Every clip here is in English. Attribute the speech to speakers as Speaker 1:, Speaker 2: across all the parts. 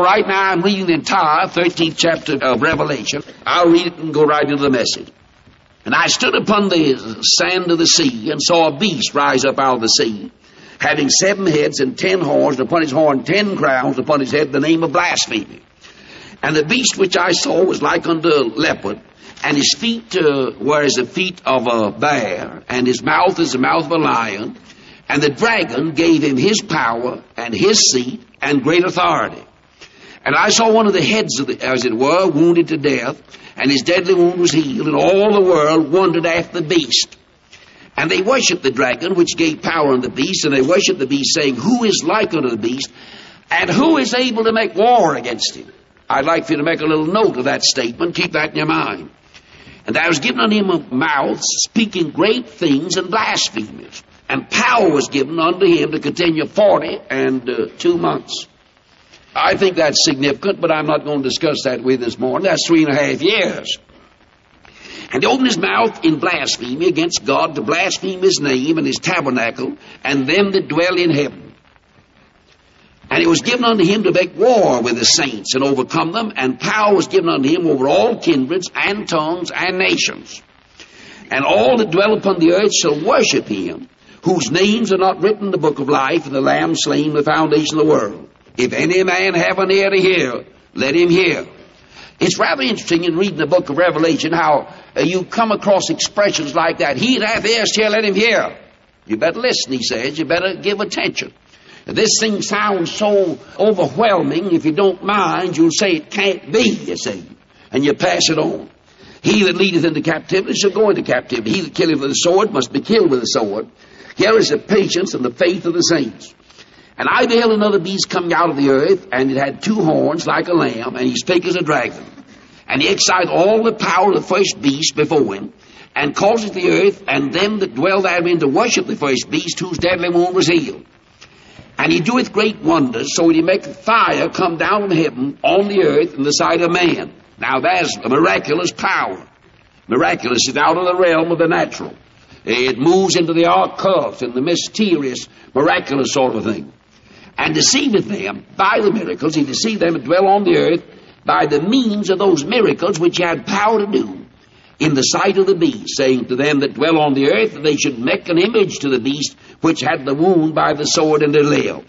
Speaker 1: Right, now I'm reading the entire 13th chapter of Revelation. I'll read it and go right into the message. And I stood upon the sand of the sea and saw a beast rise up out of the sea, having seven heads and ten horns, and upon his horn ten crowns, upon his head the name of blasphemy. And the beast which I saw was like unto a leopard, and his feet uh, were as the feet of a bear, and his mouth as the mouth of a lion. And the dragon gave him his power and his seat and great authority. And I saw one of the heads, of the, as it were, wounded to death, and his deadly wound was healed, and all the world wondered after the beast. And they worshipped the dragon, which gave power unto the beast, and they worshipped the beast, saying, Who is like unto the beast, and who is able to make war against him? I'd like for you to make a little note of that statement. Keep that in your mind. And there was given unto him a mouth speaking great things and blasphemies. And power was given unto him to continue forty and uh, two months. I think that's significant, but I'm not going to discuss that with you this morning. That's three and a half years. And he opened his mouth in blasphemy against God to blaspheme his name and his tabernacle and them that dwell in heaven. And it was given unto him to make war with the saints and overcome them, and power was given unto him over all kindreds and tongues and nations. And all that dwell upon the earth shall worship him, whose names are not written in the book of life and the Lamb slain the foundation of the world. If any man have an ear to hear, let him hear. It's rather interesting in reading the book of Revelation how uh, you come across expressions like that. He that hath ears to hear, let him hear. You better listen, he says. You better give attention. This thing sounds so overwhelming, if you don't mind, you'll say it can't be, you see. And you pass it on. He that leadeth into captivity shall go into captivity. He that killeth with the sword must be killed with the sword. Here is the patience and the faith of the saints. And I beheld another beast coming out of the earth, and it had two horns like a lamb, and he spake as a dragon. And he excited all the power of the first beast before him, and causeth the earth and them that dwell therein to worship the first beast, whose deadly wound was healed. And he doeth great wonders, so that he maketh fire come down from heaven on the earth in the sight of man. Now that's a miraculous power. Miraculous is out of the realm of the natural. It moves into the occult and the mysterious, miraculous sort of thing and deceiveth them by the miracles. He deceived them that dwell on the earth by the means of those miracles which he had power to do in the sight of the beast, saying to them that dwell on the earth that they should make an image to the beast which had the wound by the sword and to live.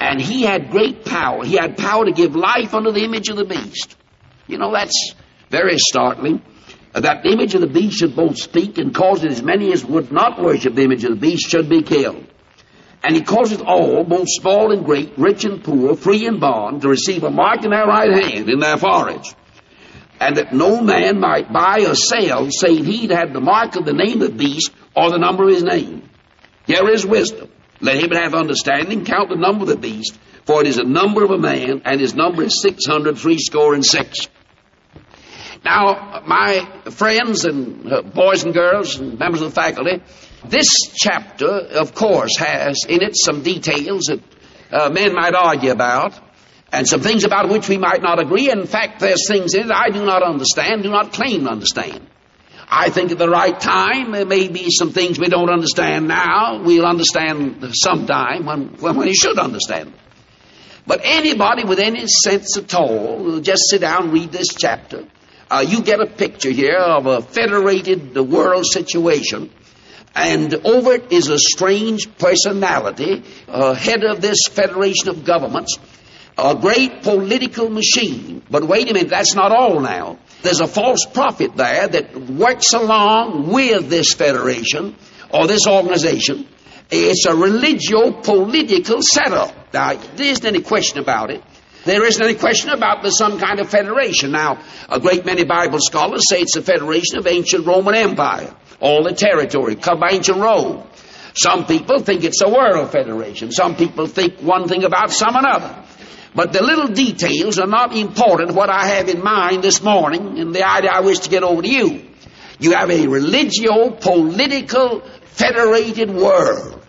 Speaker 1: And he had great power. He had power to give life unto the image of the beast. You know, that's very startling. Uh, that the image of the beast should both speak and cause that as many as would not worship the image of the beast should be killed. And he causeth all, both small and great, rich and poor, free and bond, to receive a mark in their right hand, in their foreheads. And that no man might buy or sell, save he had the mark of the name of the beast, or the number of his name. Here is wisdom. Let him that hath understanding count the number of the beast, for it is a number of a man, and his number is six hundred threescore and six. Now, my friends and uh, boys and girls and members of the faculty, this chapter, of course, has in it some details that uh, men might argue about, and some things about which we might not agree. In fact, there's things in it I do not understand, do not claim to understand. I think at the right time there may be some things we don't understand now. We'll understand sometime when, when we should understand them. But anybody with any sense at all will just sit down and read this chapter. Uh, you get a picture here of a federated world situation and over it is a strange personality, uh, head of this federation of governments, a great political machine. But wait a minute, that's not all now. There's a false prophet there that works along with this federation or this organization. It's a religio-political setup. Now, there isn't any question about it. There isn't any question about there's some kind of federation. Now, a great many Bible scholars say it's a federation of ancient Roman Empire all the territory, come by ancient Rome. Some people think it's a world federation. Some people think one thing about some another. But the little details are not important. What I have in mind this morning and the idea I wish to get over to you. You have a religio-political federated world.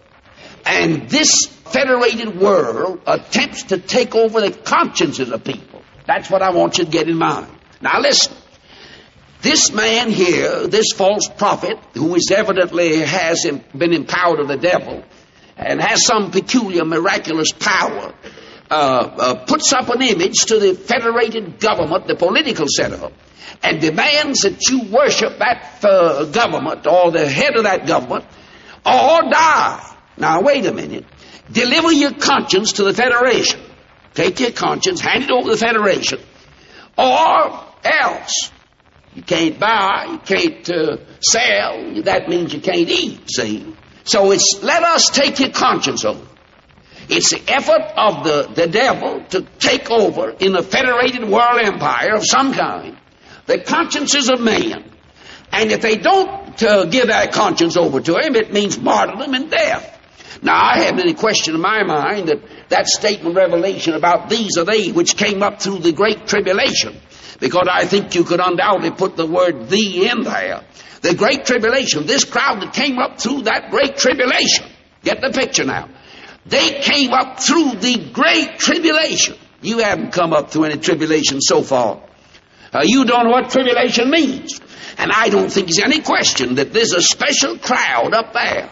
Speaker 1: And this federated world attempts to take over the consciences of people. That's what I want you to get in mind. Now listen. This man here, this false prophet, who is evidently has been empowered of the devil and has some peculiar miraculous power, uh, uh, puts up an image to the federated government, the political setup, and demands that you worship that uh, government or the head of that government or die. Now, wait a minute. Deliver your conscience to the Federation. Take your conscience, hand it over to the Federation, or else. You can't buy, you can't uh, sell, that means you can't eat, see? So it's, let us take your conscience over. It's the effort of the, the devil to take over in a federated world empire of some kind the consciences of man. And if they don't uh, give that conscience over to him, it means martyrdom and death. Now, I haven't any question in my mind that that statement, Revelation, about these are they which came up through the great tribulation, because I think you could undoubtedly put the word "the" in there. The great tribulation, this crowd that came up through that great tribulation. Get the picture now. They came up through the great tribulation. You haven't come up through any tribulation so far. Uh, you don't know what tribulation means. And I don't think there's any question that there's a special crowd up there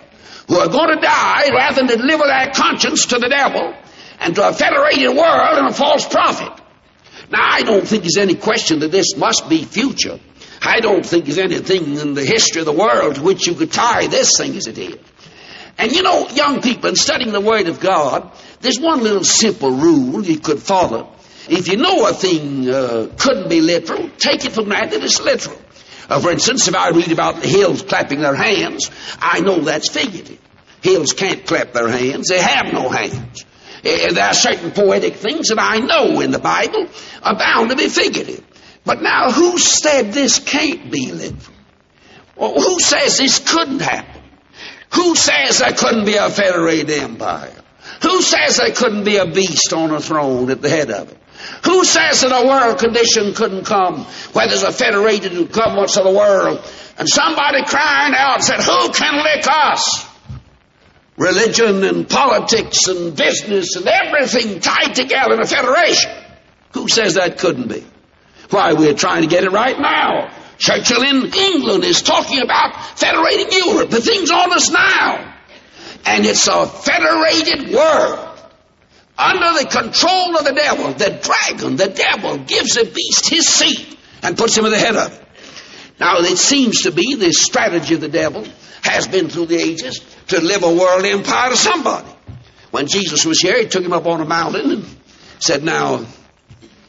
Speaker 1: who are going to die rather than deliver their conscience to the devil and to a federated world and a false prophet. Now, I don't think there's any question that this must be future. I don't think there's anything in the history of the world to which you could tie this thing as it is. And you know, young people, in studying the Word of God, there's one little simple rule you could follow. If you know a thing uh, couldn't be literal, take it for granted it's literal. Uh, for instance, if I read about the hills clapping their hands, I know that's figurative. Hills can't clap their hands. They have no hands. Uh, there are certain poetic things that I know in the Bible are bound to be figurative. But now, who said this can't be literal? Well, who says this couldn't happen? Who says there couldn't be a federated empire? Who says there couldn't be a beast on a throne at the head of it? Who says that a world condition couldn't come where there's a federated governments of the world and somebody crying out said, Who can lick us? Religion and politics and business and everything tied together in a federation. Who says that couldn't be? Why, we're trying to get it right now. Churchill in England is talking about federating Europe. The thing's on us now. And it's a federated world under the control of the devil. The dragon, the devil, gives the beast his seat and puts him at the head of it. Now, it seems to be the strategy of the devil has been through the ages to live a world empire to somebody. When Jesus was here, he took him up on a mountain and said, Now,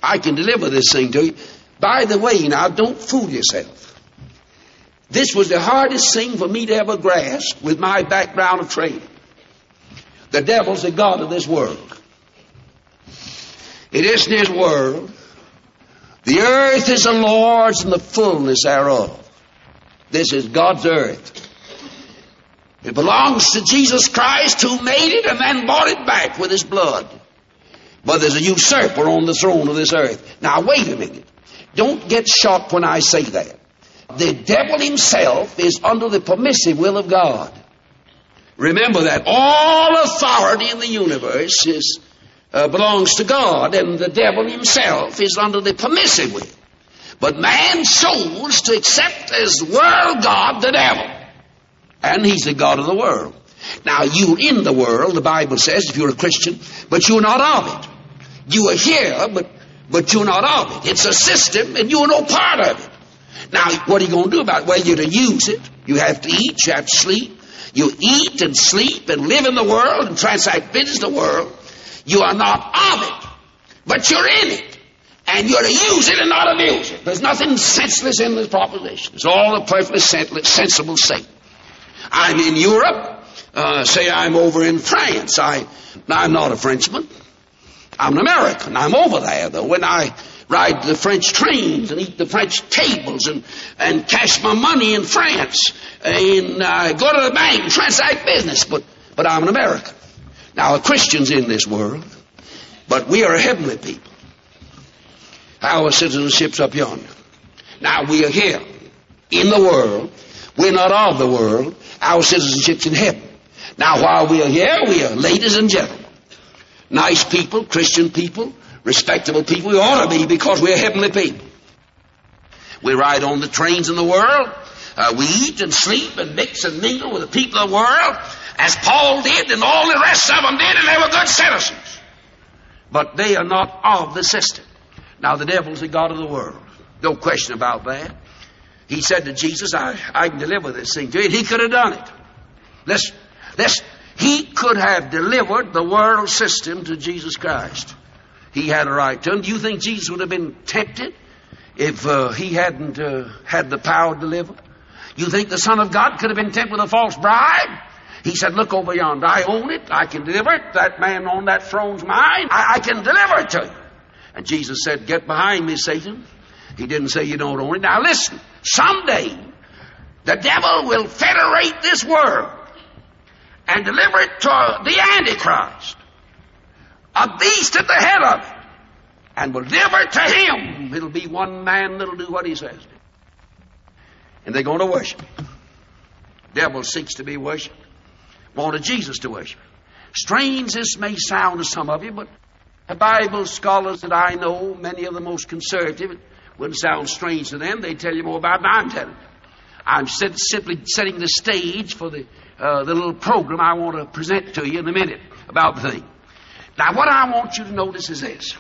Speaker 1: I can deliver this thing to you. By the way, now, don't fool yourself. This was the hardest thing for me to ever grasp with my background of training. The devil's the God of this world. It isn't his world. The earth is the Lord's and the fullness thereof. This is God's earth. It belongs to Jesus Christ who made it and then bought it back with his blood. But there's a usurper on the throne of this earth. Now wait a minute. Don't get shocked when I say that. The devil himself is under the permissive will of God. Remember that all authority in the universe is uh, belongs to God, and the devil himself is under the permissive will. But man chose to accept as world God the devil. And he's the God of the world. Now, you're in the world, the Bible says, if you're a Christian, but you're not of it. You are here, but, but you're not of it. It's a system, and you're no part of it. Now, what are you going to do about it? Well, you're to use it. You have to eat, you have to sleep. You eat and sleep and live in the world and transact business in the world. You are not of it, but you're in it. And you're to use it and not abuse it. There's nothing senseless in this proposition. It's all a perfectly sensible state. I'm in Europe. Uh, say I'm over in France. I, I'm not a Frenchman. I'm an American. I'm over there, though. When I ride the French trains and eat the French tables and, and cash my money in France and uh, go to the bank and transact business, but, but I'm an American. Now, a Christian's in this world, but we are a heavenly people. Our citizenship's up yonder. Now, we are here in the world. We're not of the world. Our citizenship's in heaven. Now, while we are here, we are ladies and gentlemen. Nice people, Christian people, respectable people. We ought to be because we're heavenly people. We ride on the trains in the world. Uh, we eat and sleep and mix and mingle with the people of the world as Paul did and all the rest of them did, and they were good citizens. but they are not of the system. Now, the devil's the God of the world. No question about that. He said to Jesus, I, I can deliver this thing to you. And he could have done it. Listen, listen. He could have delivered the world system to Jesus Christ. He had a right to. And do you think Jesus would have been tempted if uh, he hadn't uh, had the power to deliver? You think the Son of God could have been tempted with a false bribe? He said, Look over yonder. I own it. I can deliver it. That man on that throne's mine. I, I can deliver it to you. And Jesus said, Get behind me, Satan. He didn't say you don't own it. Now listen, someday the devil will federate this world and deliver it to the Antichrist, a beast at the head of it, and will deliver it to him. It'll be one man that'll do what he says. And they're going to worship. Devil seeks to be worshipped. Wanted Jesus to worship. Strange this may sound to some of you, but the Bible scholars that I know, many of the most conservative, wouldn't sound strange to them. They tell you more about than I'm telling. I'm simply setting the stage for the, uh, the little program I want to present to you in a minute about the thing. Now, what I want you to notice is this.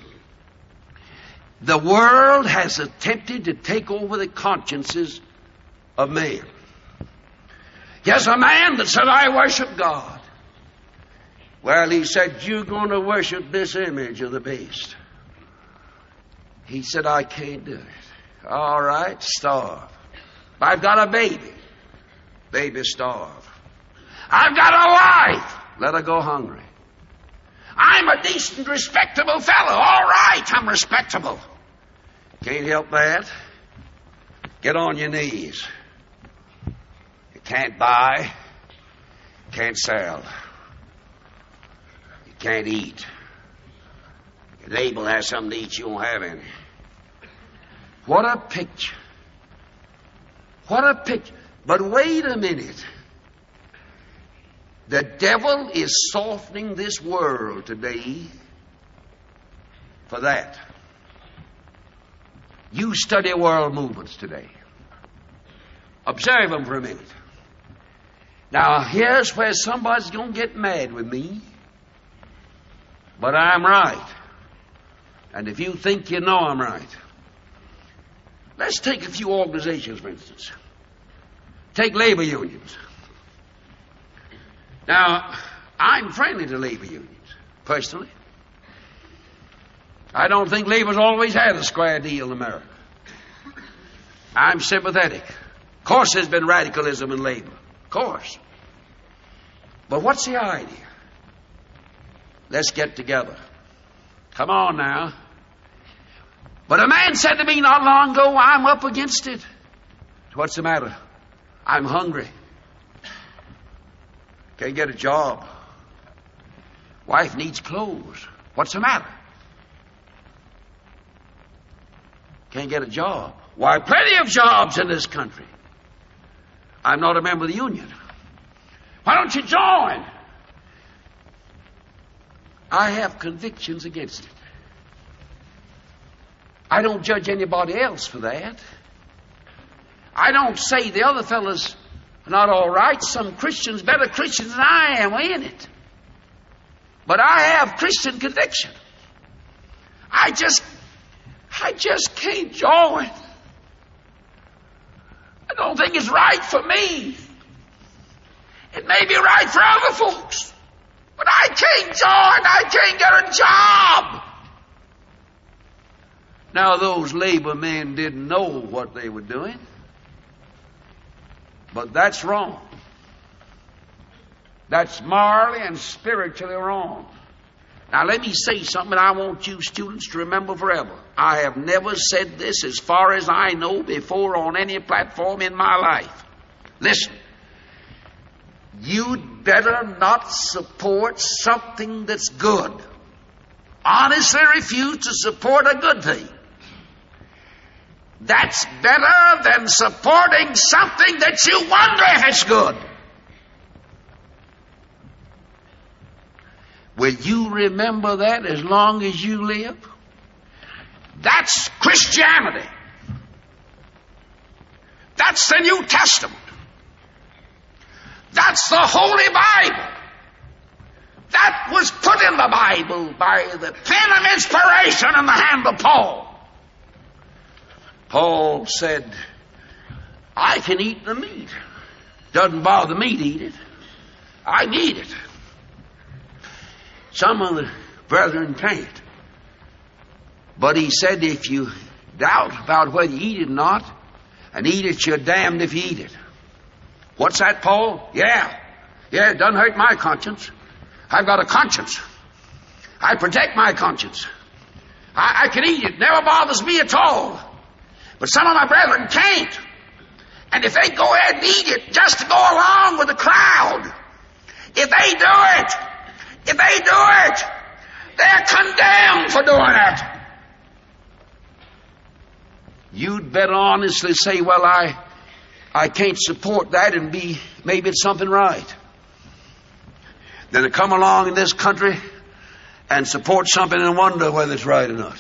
Speaker 1: The world has attempted to take over the consciences of man. Yes, a man that said, I worship God. Well, he said, You're going to worship this image of the beast. He said, I can't do it. All right, starve. I've got a baby. Baby starve. I've got a wife. Let her go hungry. I'm a decent, respectable fellow. All right, I'm respectable. Can't help that. Get on your knees. You can't buy. Can't sell. You can't eat. Your neighbor has something to eat, you won't have any. What a picture. What a picture. But wait a minute. The devil is softening this world today for that. You study world movements today. Observe them for a minute. Now, here's where somebody's going to get mad with me. But I'm right. And if you think you know I'm right, let's take a few organizations, for instance. Take labor unions. Now, I'm friendly to labor unions, personally. I don't think labor's always had a square deal in America. I'm sympathetic. Of course, there's been radicalism in labor. Of course. But what's the idea? Let's get together. Come on now. But a man said to me not long ago, I'm up against it. What's the matter? I'm hungry. Can't get a job. Wife needs clothes. What's the matter? Can't get a job. Why, plenty of jobs in this country. I'm not a member of the union. Why don't you join? I have convictions against it. I don't judge anybody else for that. I don't say the other fellows are not all right. Some Christians better Christians than I am in it. But I have Christian conviction. I just I just can't join. I don't think it's right for me. It may be right for other folks, but I can't join. I can't get a job. Now, those labor men didn't know what they were doing, but that's wrong. That's morally and spiritually wrong. Now, let me say something I want you students to remember forever. I have never said this as far as I know before on any platform in my life. Listen, you'd better not support something that's good. Honestly refuse to support a good thing. That's better than supporting something that you wonder if it's good. Will you remember that as long as you live? That's Christianity. That's the New Testament. That's the Holy Bible. That was put in the Bible by the pen of inspiration in the hand of Paul. Paul said, I can eat the meat. Doesn't bother me to eat it. I need it. Some of the brethren can't. But he said, if you doubt about whether you eat it or not, and eat it, you're damned if you eat it. What's that, Paul? Yeah. Yeah, it doesn't hurt my conscience. I've got a conscience. I protect my conscience. I, I can eat it. Never bothers me at all. But some of my brethren can't. And if they go ahead and eat it just to go along with the crowd, if they do it, if they do it, they're condemned for doing it. You'd better honestly say, well, I, I can't support that and be, maybe it's something right. Than to come along in this country and support something and wonder whether it's right or not.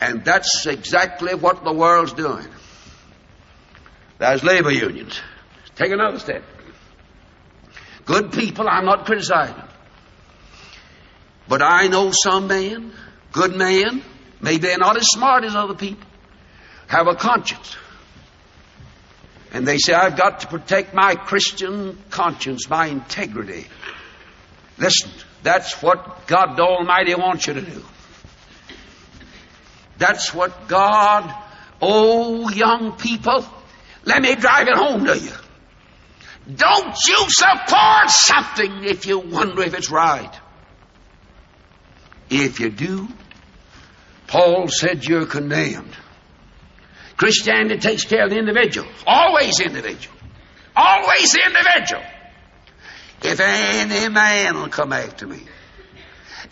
Speaker 1: And that's exactly what the world's doing. There's labor unions. Take another step. Good people, I'm not criticizing. But I know some men, good men, maybe they're not as smart as other people, have a conscience. And they say, I've got to protect my Christian conscience, my integrity. Listen, that's what God Almighty wants you to do. That's what God, oh young people, let me drive it home to you. Don't you support something if you wonder if it's right. If you do, Paul said you're condemned. Christianity takes care of the individual. Always individual. Always individual. If any man will come after me,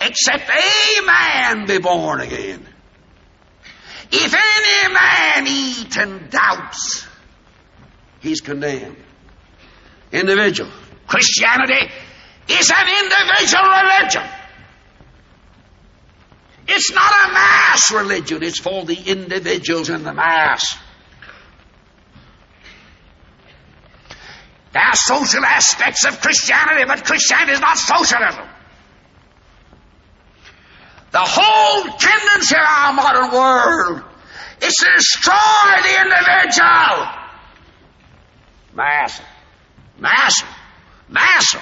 Speaker 1: except a man be born again. If any man eat and doubts, he's condemned. Individual. Christianity is an individual religion. It's not a mass religion, it's for the individuals in the mass. There are social aspects of Christianity, but Christianity is not socialism. The whole tendency of our modern world is to destroy the individual. Mass. Mass. Mass.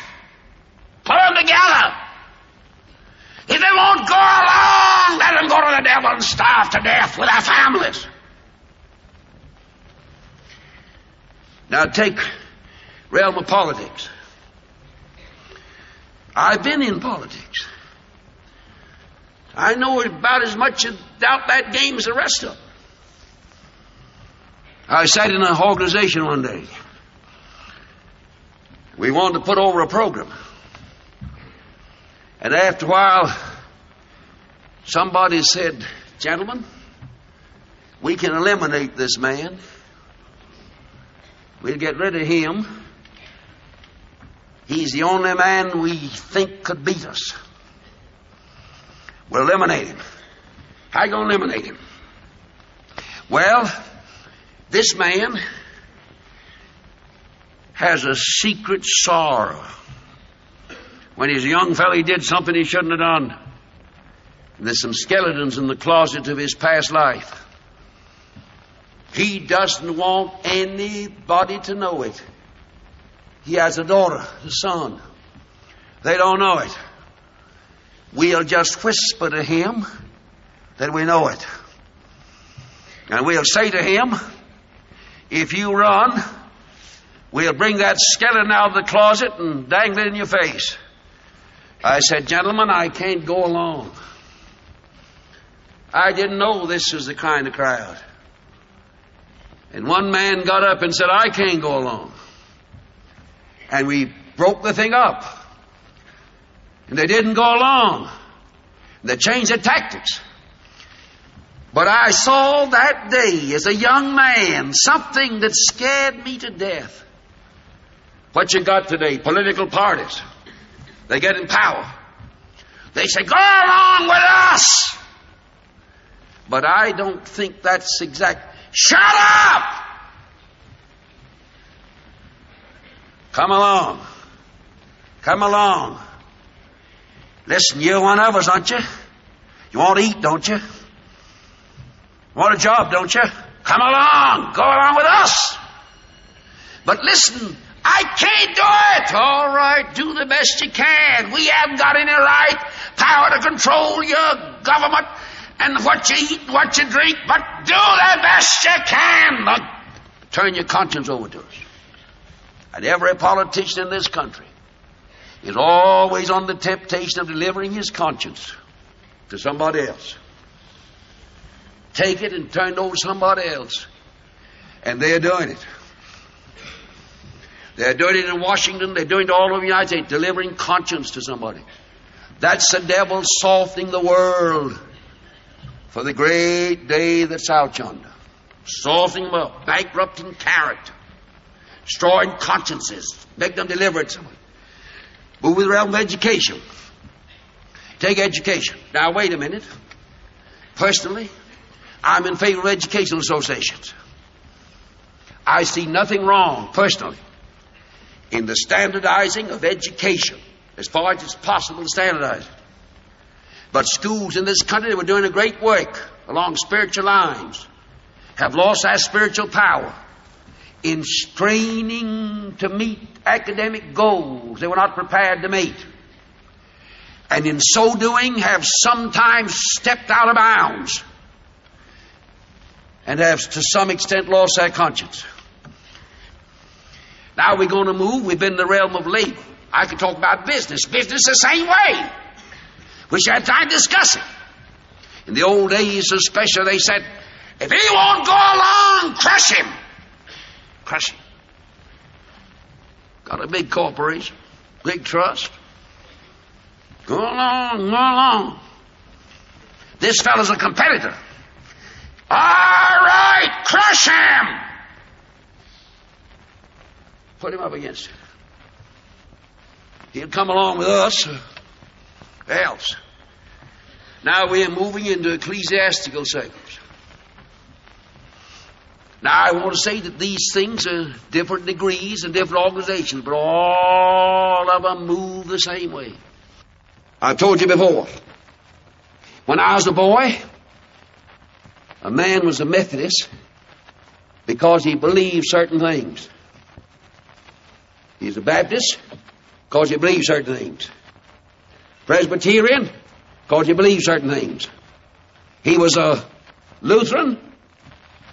Speaker 1: Put them together. If they won't go along, let them go to the devil and starve to death with their families. Now take realm of politics. I've been in politics. I know about as much about that game as the rest of them. I sat in an organization one day. We wanted to put over a program. And after a while, somebody said, Gentlemen, we can eliminate this man. We'll get rid of him. He's the only man we think could beat us. We'll eliminate him. How you going to eliminate him? Well, this man has a secret sorrow. When he's a young fellow, he did something he shouldn't have done. There's some skeletons in the closet of his past life. He doesn't want anybody to know it. He has a daughter, a son. They don't know it. We'll just whisper to him that we know it. And we'll say to him, if you run, we'll bring that skeleton out of the closet and dangle it in your face. I said, gentlemen, I can't go along. I didn't know this was the kind of crowd. And one man got up and said, I can't go along. And we broke the thing up. And they didn't go along. They changed their tactics. But I saw that day as a young man something that scared me to death. What you got today? Political parties. They get in power. They say, go along with us. But I don't think that's exact. Shut up! Come along. Come along. Listen, you're one of us, aren't you? You want to eat, don't you? Want a job, don't you? Come along. Go along with us. But listen, I can't do it. All right, do the best you can. We haven't got any right power to control your government and what you eat and what you drink, but do the best you can. Turn your conscience over to us. And every politician in this country is always on the temptation of delivering his conscience to somebody else. Take it and turn it over to somebody else. And they're doing it. They're doing it in Washington. They're doing it all over the United States, delivering conscience to somebody. That's the devil softening the world for the great day that's out yonder. Softening them up, bankrupting character, destroying consciences, make them deliberate. Someone. Move with the realm of education. Take education. Now, wait a minute. Personally, I'm in favor of educational associations. I see nothing wrong, personally, in the standardizing of education as far as it's possible to standardize it. But schools in this country that were doing a great work along spiritual lines have lost that spiritual power in straining to meet academic goals they were not prepared to meet. And in so doing have sometimes stepped out of bounds and have to some extent lost their conscience. Now we're going to move. We've been in the realm of labor. I could talk about business. Business the same way. We should have time to discuss it. In the old days, especially, they said, if he won't go along, crush him. Him. Got a big corporation, big trust. Go along, go along. This fellow's a competitor. All right, crush him. Put him up against it. He'll come along with us. Uh, else. Now we're moving into ecclesiastical circles. Now I want to say that these things are different degrees and different organizations, but all of them move the same way. I've told you before. When I was a boy, a man was a Methodist because he believed certain things. He's a Baptist because he believes certain things. Presbyterian because he believes certain things. He was a Lutheran,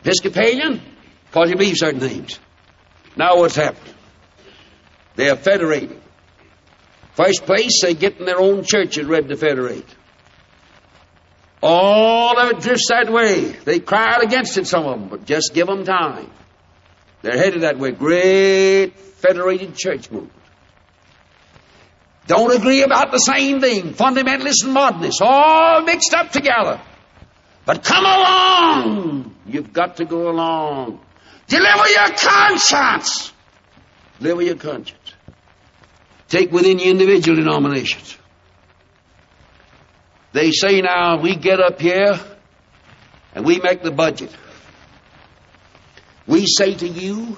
Speaker 1: Episcopalian because he believes certain things. Now what's happened? They're federating. First place, they get in their own churches ready to federate. All of it drifts that way. They cry out against it, some of them, but just give them time. They're headed that way. Great federated church movement. Don't agree about the same thing. Fundamentalists and modernists, all mixed up together. But come along. You've got to go along. Deliver your conscience. Deliver your conscience. Take within your individual denominations. They say now, we get up here and we make the budget. We say to you,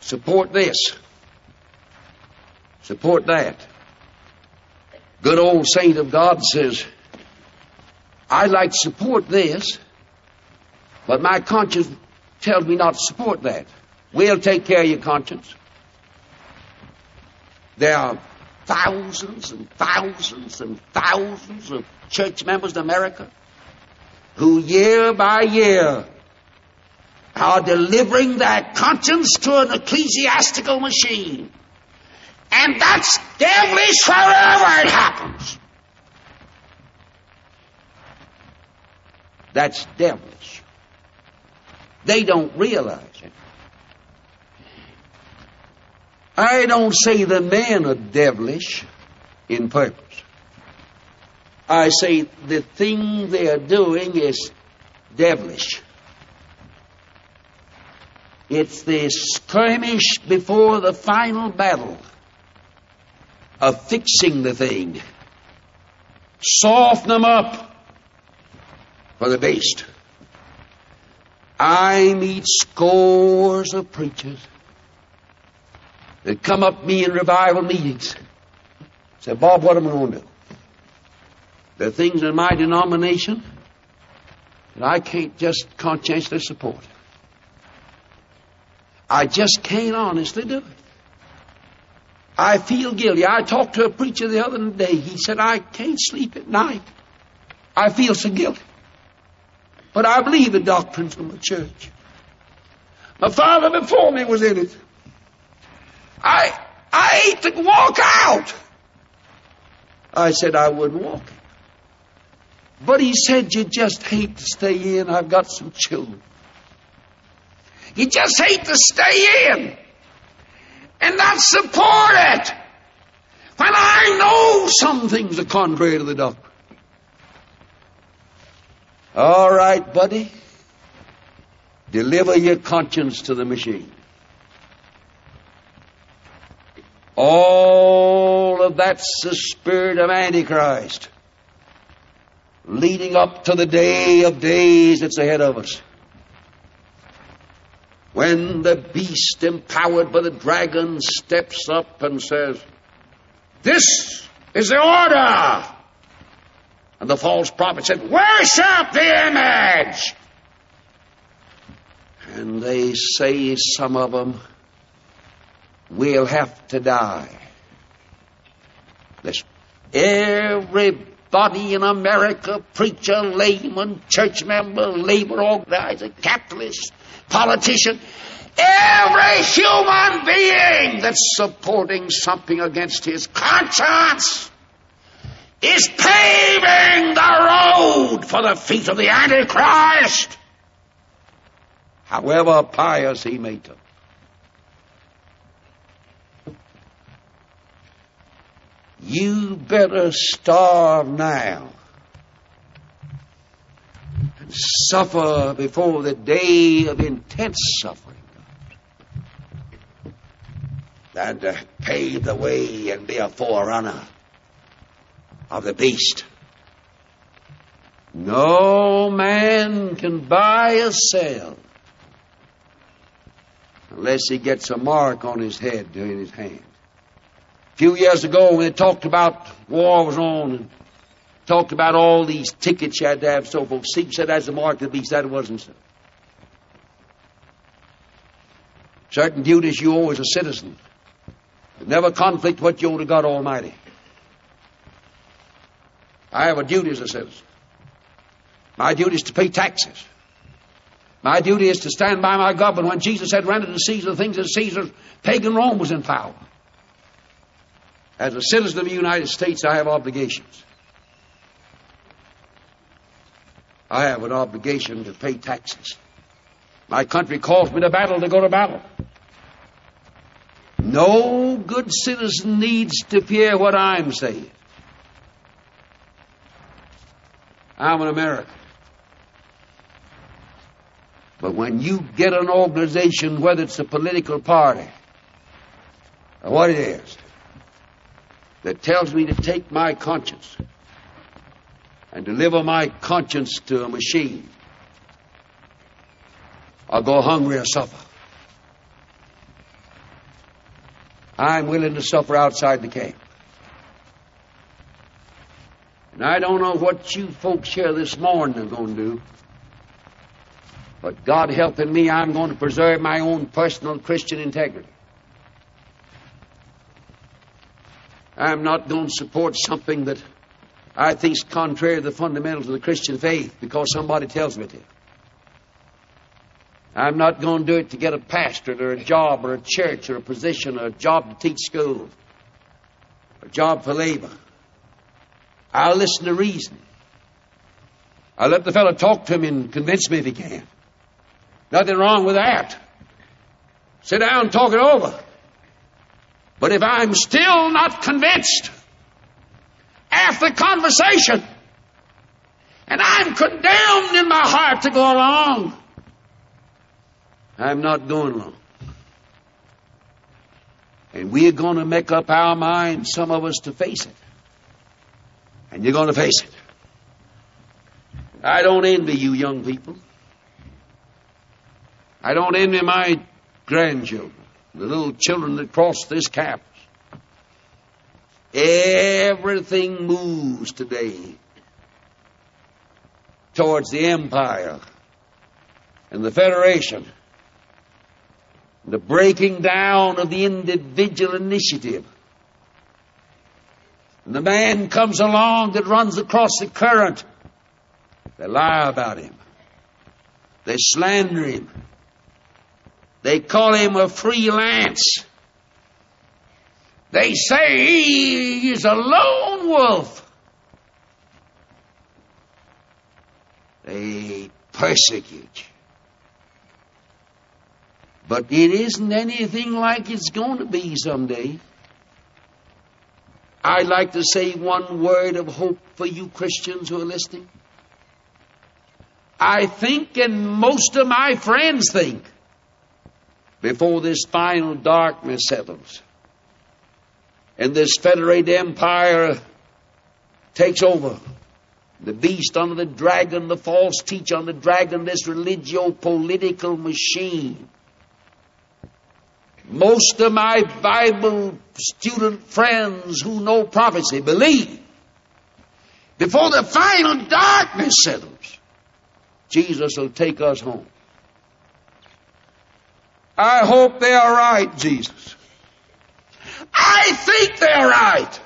Speaker 1: support this, support that. Good old saint of God says, I'd like to support this, but my conscience tells me not to support that. We'll take care of your conscience. There are thousands and thousands and thousands of church members in America who year by year are delivering their conscience to an ecclesiastical machine. And that's devilish wherever it happens. That's devilish. They don't realize it. I don't say the men are devilish in purpose. I say the thing they are doing is devilish. It's the skirmish before the final battle of fixing the thing. Soften them up for the beast. I meet scores of preachers that come up to me in revival meetings. Say, Bob, what am I going to do? There are things in my denomination that I can't just conscientiously support. I just can't honestly do it. I feel guilty. I talked to a preacher the other day. He said, I can't sleep at night. I feel so guilty. But I believe the doctrines of the church. My father before me was in it. I, I hate to walk out. I said I wouldn't walk. But he said, you just hate to stay in. I've got some children. You just hate to stay in and not support it when I know some things are contrary to the doctrine. All right, buddy. Deliver your conscience to the machine. All of that's the spirit of Antichrist leading up to the day of days that's ahead of us. When the beast empowered by the dragon steps up and says, This is the order! And the false prophet said, Worship the image! And they say, some of them, we'll have to die. Listen, everybody in America, preacher, layman, church member, labor organizer, capitalist, politician, every human being that's supporting something against his conscience is paving the road for the feet of the Antichrist, however pious he may be. You better starve now and suffer before the day of intense suffering than to pave the way and be a forerunner of the beast. No man can buy or sell unless he gets a mark on his head or in his hand. A few years ago, when they talked about war was on and talked about all these tickets you had to have, so forth, Steve said that's the mark of the beast. That wasn't so. Certain duties you owe as a citizen. Never conflict what you owe to God Almighty. I have a duty as a citizen. My duty is to pay taxes. My duty is to stand by my government when Jesus said, render to Caesar the things of Caesar. Pagan Rome was in power. As a citizen of the United States, I have obligations. I have an obligation to pay taxes. My country calls me to battle to go to battle. No good citizen needs to fear what I'm saying. I'm an American. But when you get an organization, whether it's a political party or what it is, that tells me to take my conscience and deliver my conscience to a machine, I'll go hungry or suffer. I'm willing to suffer outside the camp. And I don't know what you folks here this morning are going to do. But God helping me, I'm going to preserve my own personal Christian integrity. I'm not going to support something that I think is contrary to the fundamentals of the Christian faith because somebody tells me to. I'm not going to do it to get a pastorate or a job or a church or a position or a job to teach school, a job for labor. I'll listen to reason. I'll let the fellow talk to me and convince me if he can. Nothing wrong with that. Sit down and talk it over. But if I'm still not convinced after the conversation, and I'm condemned in my heart to go along, I'm not going along. And we're going to make up our minds, some of us, to face it. And you're going to face it. I don't envy you young people. I don't envy my grandchildren, the little children that cross this campus. Everything moves today towards the empire and the federation, the breaking down of the individual initiative. And the man comes along that runs across the current. They lie about him. They slander him. They call him a freelance. They say he is a lone wolf. They persecute. But it isn't anything like it's going to be someday. I'd like to say one word of hope for you Christians who are listening. I think, and most of my friends think, before this final darkness settles and this federated empire takes over, the beast under the dragon, the false teacher under the dragon, this religio political machine. Most of my Bible student friends who know prophecy believe before the final darkness settles, Jesus will take us home. I hope they are right, Jesus. I think they're right.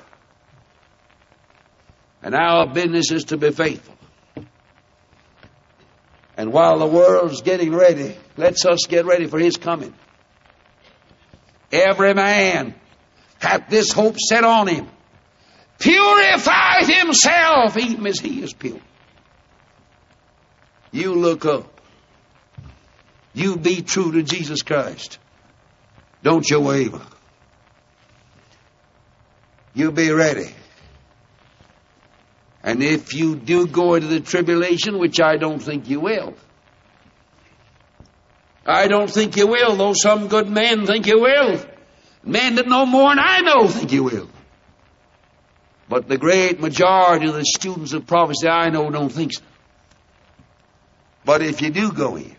Speaker 1: And our business is to be faithful. And while the world's getting ready, let's us get ready for His coming. Every man hath this hope set on him. Purify himself even as he is pure. You look up. You be true to Jesus Christ. Don't you waver. You be ready. And if you do go into the tribulation, which I don't think you will, I don't think you will, though some good men think you will. Men that know more than I know think you will. But the great majority of the students of prophecy I know don't think so. But if you do go in,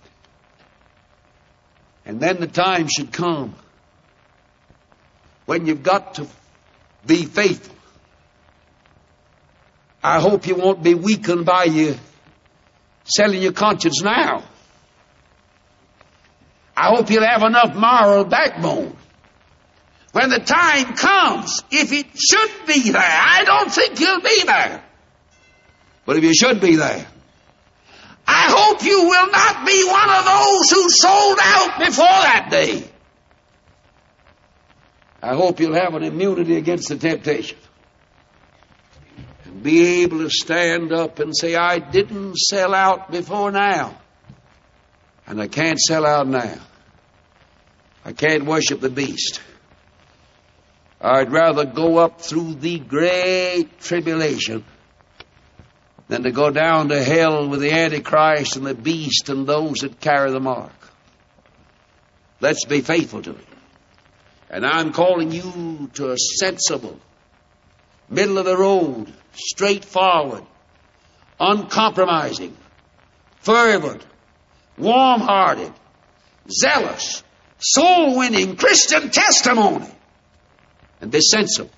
Speaker 1: and then the time should come when you've got to be faithful, I hope you won't be weakened by you selling your conscience now. I hope you'll have enough moral backbone. When the time comes, if it should be there, I don't think you'll be there. But if you should be there, I hope you will not be one of those who sold out before that day. I hope you'll have an immunity against the temptation And be able to stand up and say, I didn't sell out before now, and I can't sell out now. I can't worship the beast. I'd rather go up through the great tribulation than to go down to hell with the Antichrist and the beast and those that carry the mark. Let's be faithful to it. And I'm calling you to a sensible, middle of the road, straightforward, uncompromising, fervent, warm hearted, zealous, soul winning Christian testimony. And be sensible.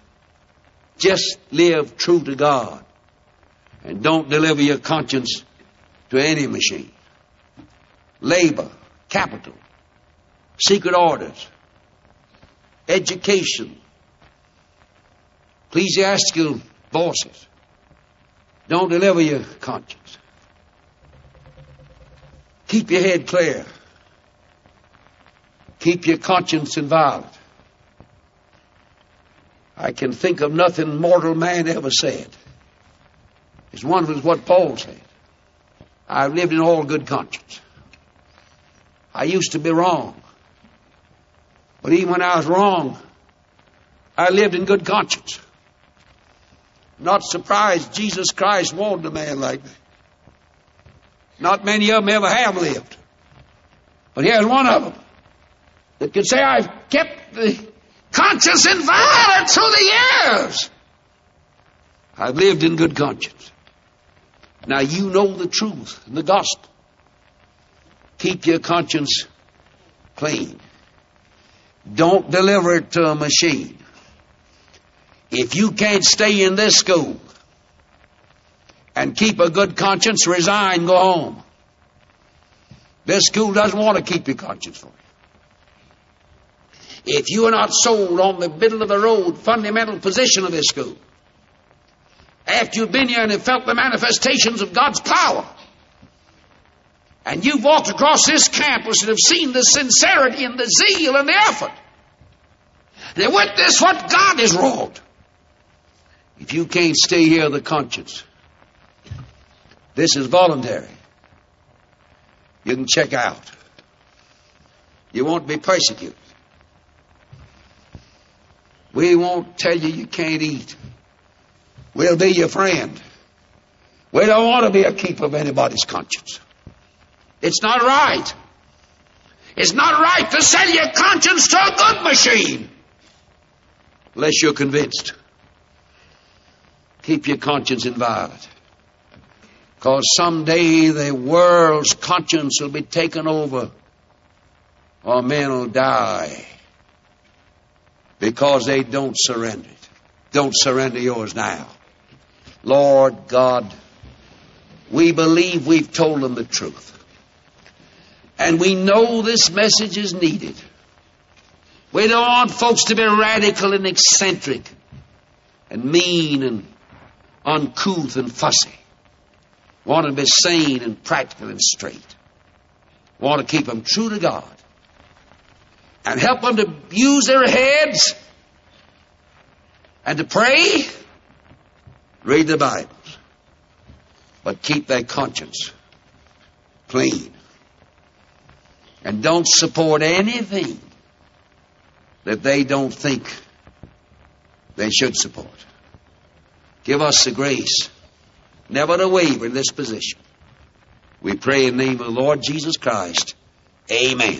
Speaker 1: Just live true to God. And don't deliver your conscience to any machine. Labor, capital, secret orders, education, ecclesiastical bosses. Don't deliver your conscience. Keep your head clear. Keep your conscience inviolate. I can think of nothing mortal man ever said. It's wonderful was what Paul said. I've lived in all good conscience. I used to be wrong. But even when I was wrong, I lived in good conscience. Not surprised Jesus Christ wanted a man like me. Not many of them ever have lived. But here's one of them that can say, I've kept the conscience inviolate through the years. I've lived in good conscience. Now you know the truth and the gospel. Keep your conscience clean. Don't deliver it to a machine. If you can't stay in this school and keep a good conscience, resign, go home. This school doesn't want to keep your conscience for you. If you are not sold on the middle of the road fundamental position of this school, after you've been here and have felt the manifestations of God's power, and you've walked across this campus and have seen the sincerity and the zeal and the effort, and witness what God has wrought. If you can't stay here the conscience, this is voluntary. You can check out. You won't be persecuted. We won't tell you you can't eat. We'll be your friend. We don't want to be a keeper of anybody's conscience. It's not right. It's not right to sell your conscience to a good machine. Unless you're convinced. Keep your conscience inviolate. Because someday the world's conscience will be taken over, or men will die because they don't surrender it. Don't surrender yours now. Lord God, we believe we've told them the truth. And we know this message is needed. We don't want folks to be radical and eccentric and mean and uncouth and fussy. Want to be sane and practical and straight. Want to keep them true to God and help them to use their heads and to pray, read the Bibles, but keep their conscience clean. And don't support anything that they don't think they should support. Give us the grace never to waver in this position. We pray in the name of the Lord Jesus Christ. Amen.